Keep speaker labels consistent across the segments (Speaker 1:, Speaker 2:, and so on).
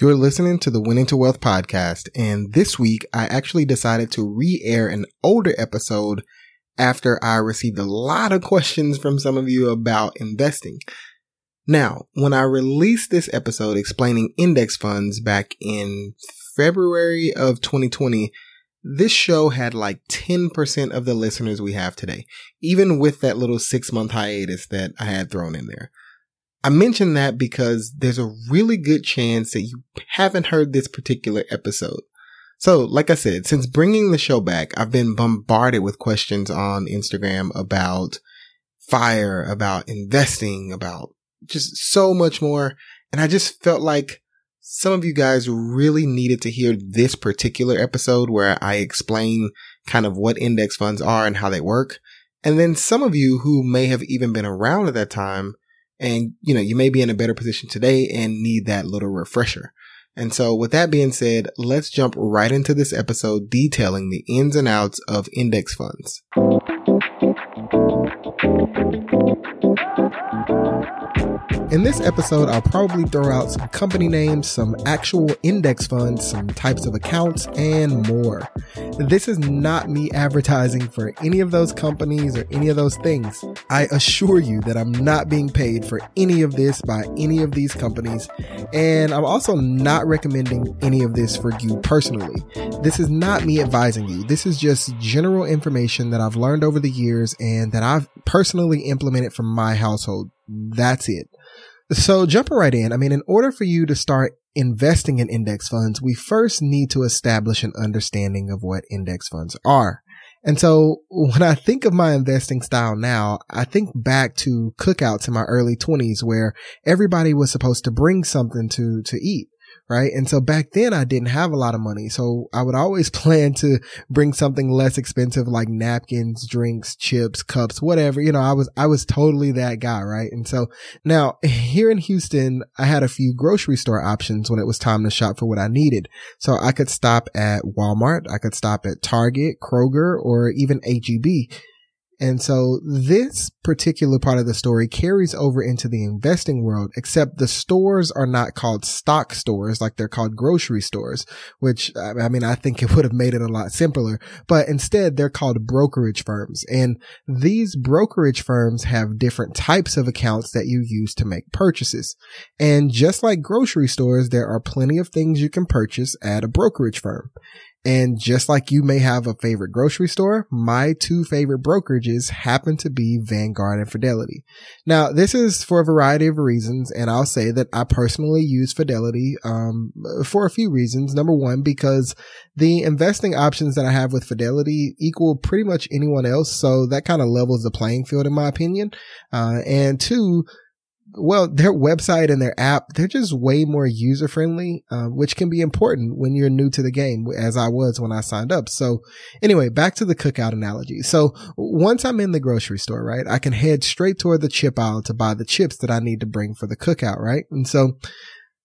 Speaker 1: You're listening to the Winning to Wealth podcast, and this week I actually decided to re-air an older episode after I received a lot of questions from some of you about investing. Now, when I released this episode explaining index funds back in February of 2020, this show had like 10% of the listeners we have today, even with that little six month hiatus that I had thrown in there. I mention that because there's a really good chance that you haven't heard this particular episode. So, like I said, since bringing the show back, I've been bombarded with questions on Instagram about fire, about investing, about just so much more. And I just felt like some of you guys really needed to hear this particular episode where I explain kind of what index funds are and how they work. And then some of you who may have even been around at that time and, you know, you may be in a better position today and need that little refresher. And so with that being said, let's jump right into this episode detailing the ins and outs of index funds. In this episode, I'll probably throw out some company names, some actual index funds, some types of accounts, and more. This is not me advertising for any of those companies or any of those things. I assure you that I'm not being paid for any of this by any of these companies, and I'm also not recommending any of this for you personally. This is not me advising you. This is just general information that I've learned over the years and that I've personally implemented for my household. That's it. So jumping right in, I mean, in order for you to start investing in index funds, we first need to establish an understanding of what index funds are. And so when I think of my investing style now, I think back to cookouts in my early twenties where everybody was supposed to bring something to, to eat right? And so back then I didn't have a lot of money. So I would always plan to bring something less expensive like napkins, drinks, chips, cups, whatever. You know, I was, I was totally that guy, right? And so now here in Houston, I had a few grocery store options when it was time to shop for what I needed. So I could stop at Walmart. I could stop at Target, Kroger, or even HEB. And so this particular part of the story carries over into the investing world, except the stores are not called stock stores like they're called grocery stores, which I mean, I think it would have made it a lot simpler, but instead they're called brokerage firms. And these brokerage firms have different types of accounts that you use to make purchases. And just like grocery stores, there are plenty of things you can purchase at a brokerage firm. And just like you may have a favorite grocery store, my two favorite brokerages happen to be Vanguard and Fidelity. Now, this is for a variety of reasons, and I'll say that I personally use Fidelity um, for a few reasons. Number one, because the investing options that I have with Fidelity equal pretty much anyone else, so that kind of levels the playing field in my opinion. Uh, and two, well, their website and their app, they're just way more user friendly, uh, which can be important when you're new to the game, as I was when I signed up. So anyway, back to the cookout analogy. So once I'm in the grocery store, right, I can head straight toward the chip aisle to buy the chips that I need to bring for the cookout, right? And so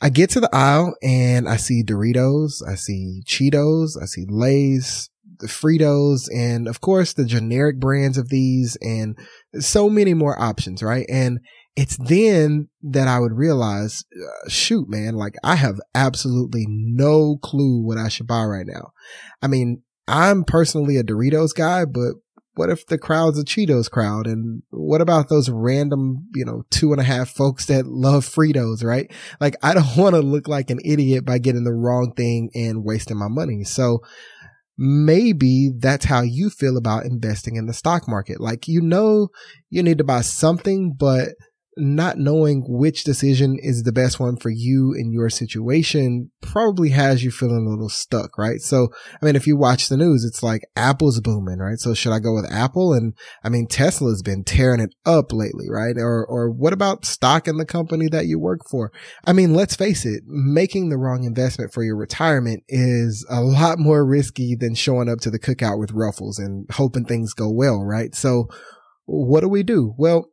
Speaker 1: I get to the aisle and I see Doritos, I see Cheetos, I see Lay's, the Fritos, and of course the generic brands of these and so many more options, right? And it's then that I would realize, uh, shoot, man, like I have absolutely no clue what I should buy right now. I mean, I'm personally a Doritos guy, but what if the crowd's a Cheetos crowd? And what about those random, you know, two and a half folks that love Fritos, right? Like I don't want to look like an idiot by getting the wrong thing and wasting my money. So maybe that's how you feel about investing in the stock market. Like, you know, you need to buy something, but not knowing which decision is the best one for you in your situation probably has you feeling a little stuck, right? So, I mean, if you watch the news, it's like Apple's booming, right? So should I go with Apple? And I mean, Tesla's been tearing it up lately, right? Or, or what about stock in the company that you work for? I mean, let's face it, making the wrong investment for your retirement is a lot more risky than showing up to the cookout with ruffles and hoping things go well, right? So what do we do? Well,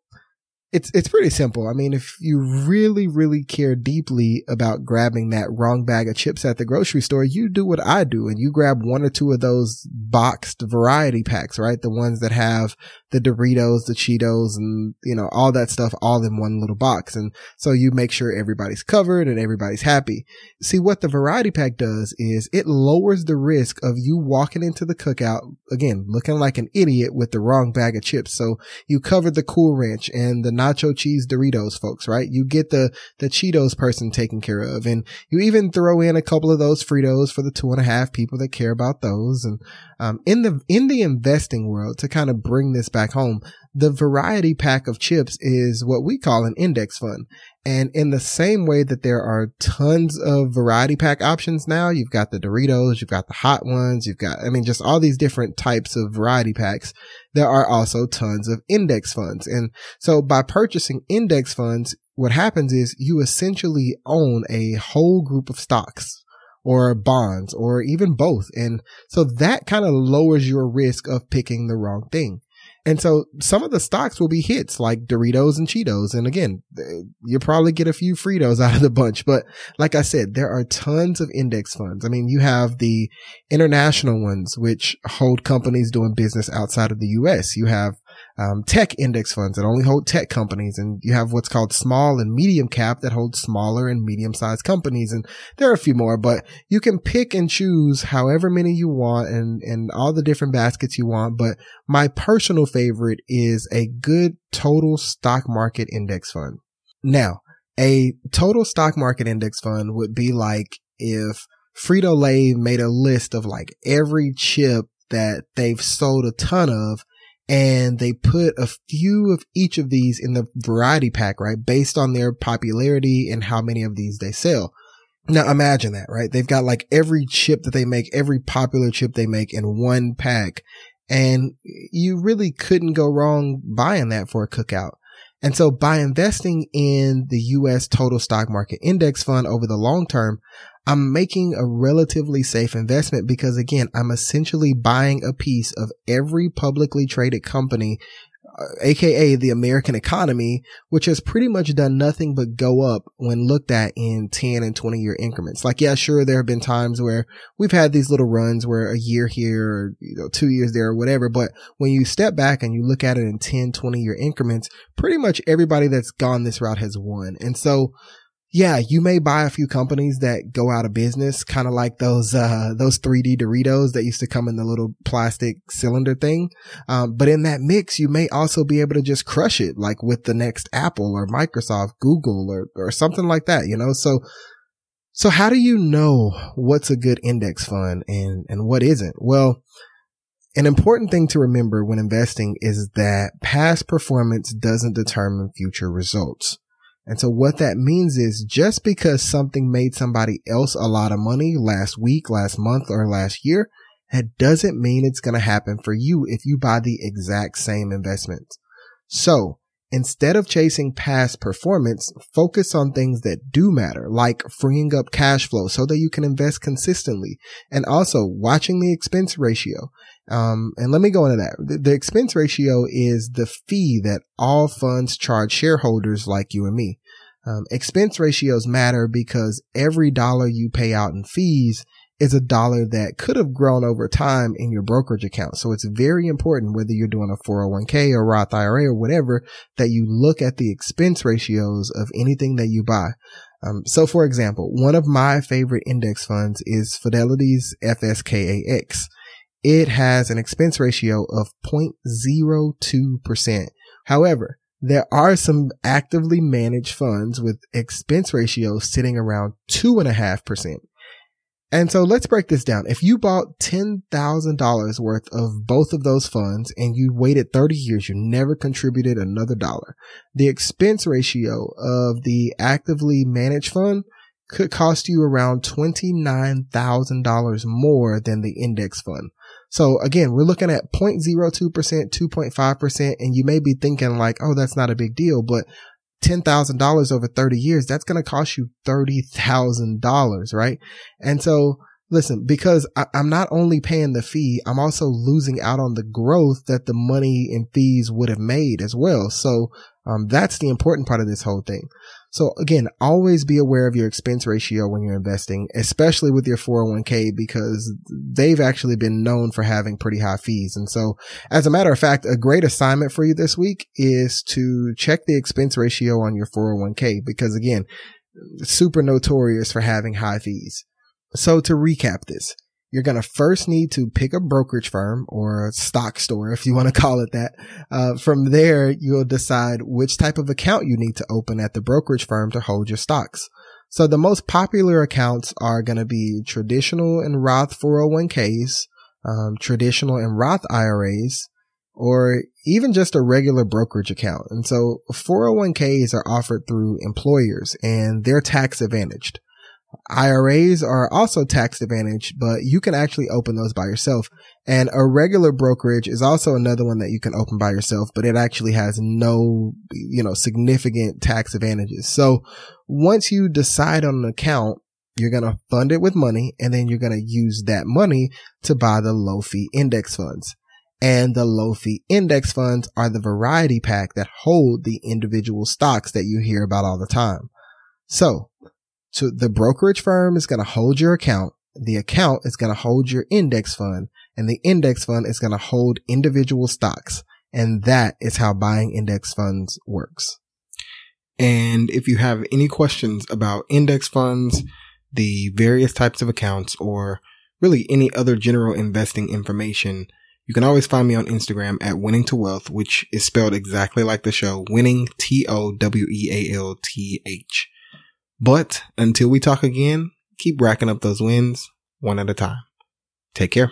Speaker 1: it's it's pretty simple. I mean, if you really really care deeply about grabbing that wrong bag of chips at the grocery store, you do what I do and you grab one or two of those boxed variety packs, right? The ones that have the Doritos, the Cheetos and, you know, all that stuff all in one little box. And so you make sure everybody's covered and everybody's happy. See, what the variety pack does is it lowers the risk of you walking into the cookout, again, looking like an idiot with the wrong bag of chips. So you covered the Cool Ranch and the nacho cheese Doritos folks, right? You get the, the Cheetos person taken care of and you even throw in a couple of those Fritos for the two and a half people that care about those. And, um, in the, in the investing world to kind of bring this back home, the variety pack of chips is what we call an index fund. And in the same way that there are tons of variety pack options now, you've got the Doritos, you've got the hot ones, you've got, I mean, just all these different types of variety packs. There are also tons of index funds. And so by purchasing index funds, what happens is you essentially own a whole group of stocks or bonds or even both. And so that kind of lowers your risk of picking the wrong thing. And so some of the stocks will be hits like Doritos and Cheetos. And again, eh, you'll probably get a few Fritos out of the bunch. But like I said, there are tons of index funds. I mean, you have the international ones, which hold companies doing business outside of the US. You have um, tech index funds that only hold tech companies. And you have what's called small and medium cap that holds smaller and medium sized companies. And there are a few more, but you can pick and choose however many you want and, and all the different baskets you want. But my personal favorite is a good total stock market index fund. Now, a total stock market index fund would be like if Frito Lay made a list of like every chip that they've sold a ton of and they put a few of each of these in the variety pack, right? Based on their popularity and how many of these they sell. Now imagine that, right? They've got like every chip that they make, every popular chip they make in one pack. And you really couldn't go wrong buying that for a cookout. And so by investing in the US total stock market index fund over the long term, I'm making a relatively safe investment because again, I'm essentially buying a piece of every publicly traded company, Uh, aka the American economy, which has pretty much done nothing but go up when looked at in 10 and 20 year increments. Like, yeah, sure, there have been times where we've had these little runs where a year here or, you know, two years there or whatever. But when you step back and you look at it in 10, 20 year increments, pretty much everybody that's gone this route has won. And so, yeah, you may buy a few companies that go out of business, kind of like those, uh, those 3D Doritos that used to come in the little plastic cylinder thing. Um, but in that mix, you may also be able to just crush it, like with the next Apple or Microsoft, Google or, or something like that, you know? So, so how do you know what's a good index fund and, and what isn't? Well, an important thing to remember when investing is that past performance doesn't determine future results. And so what that means is just because something made somebody else a lot of money last week, last month, or last year, that doesn't mean it's going to happen for you if you buy the exact same investment. So Instead of chasing past performance, focus on things that do matter, like freeing up cash flow so that you can invest consistently and also watching the expense ratio. Um, and let me go into that. The, the expense ratio is the fee that all funds charge shareholders like you and me. Um, expense ratios matter because every dollar you pay out in fees is a dollar that could have grown over time in your brokerage account. So it's very important whether you're doing a 401k or Roth IRA or whatever that you look at the expense ratios of anything that you buy. Um, so for example, one of my favorite index funds is Fidelity's FSKAX. It has an expense ratio of 0.02%. However, there are some actively managed funds with expense ratios sitting around two and a half percent. And so let's break this down. If you bought $10,000 worth of both of those funds and you waited 30 years, you never contributed another dollar. The expense ratio of the actively managed fund could cost you around $29,000 more than the index fund. So again, we're looking at 0.02%, 2.5%, and you may be thinking like, oh, that's not a big deal, but $10,000 over 30 years, that's going to cost you $30,000, right? And so Listen, because I, am not only paying the fee, I'm also losing out on the growth that the money and fees would have made as well. So, um, that's the important part of this whole thing. So again, always be aware of your expense ratio when you're investing, especially with your 401k because they've actually been known for having pretty high fees. And so as a matter of fact, a great assignment for you this week is to check the expense ratio on your 401k because again, super notorious for having high fees. So to recap this, you're going to first need to pick a brokerage firm or a stock store, if you want to call it that. Uh, from there, you'll decide which type of account you need to open at the brokerage firm to hold your stocks. So the most popular accounts are going to be traditional and Roth 401ks, um, traditional and Roth IRAs, or even just a regular brokerage account. And so 401ks are offered through employers and they're tax advantaged. IRAs are also tax advantaged, but you can actually open those by yourself. And a regular brokerage is also another one that you can open by yourself, but it actually has no, you know, significant tax advantages. So once you decide on an account, you're going to fund it with money and then you're going to use that money to buy the low fee index funds. And the low fee index funds are the variety pack that hold the individual stocks that you hear about all the time. So so the brokerage firm is going to hold your account. The account is going to hold your index fund and the index fund is going to hold individual stocks. And that is how buying index funds works. And if you have any questions about index funds, the various types of accounts, or really any other general investing information, you can always find me on Instagram at winning to wealth, which is spelled exactly like the show, winning T O W E A L T H. But until we talk again, keep racking up those wins one at a time. Take care.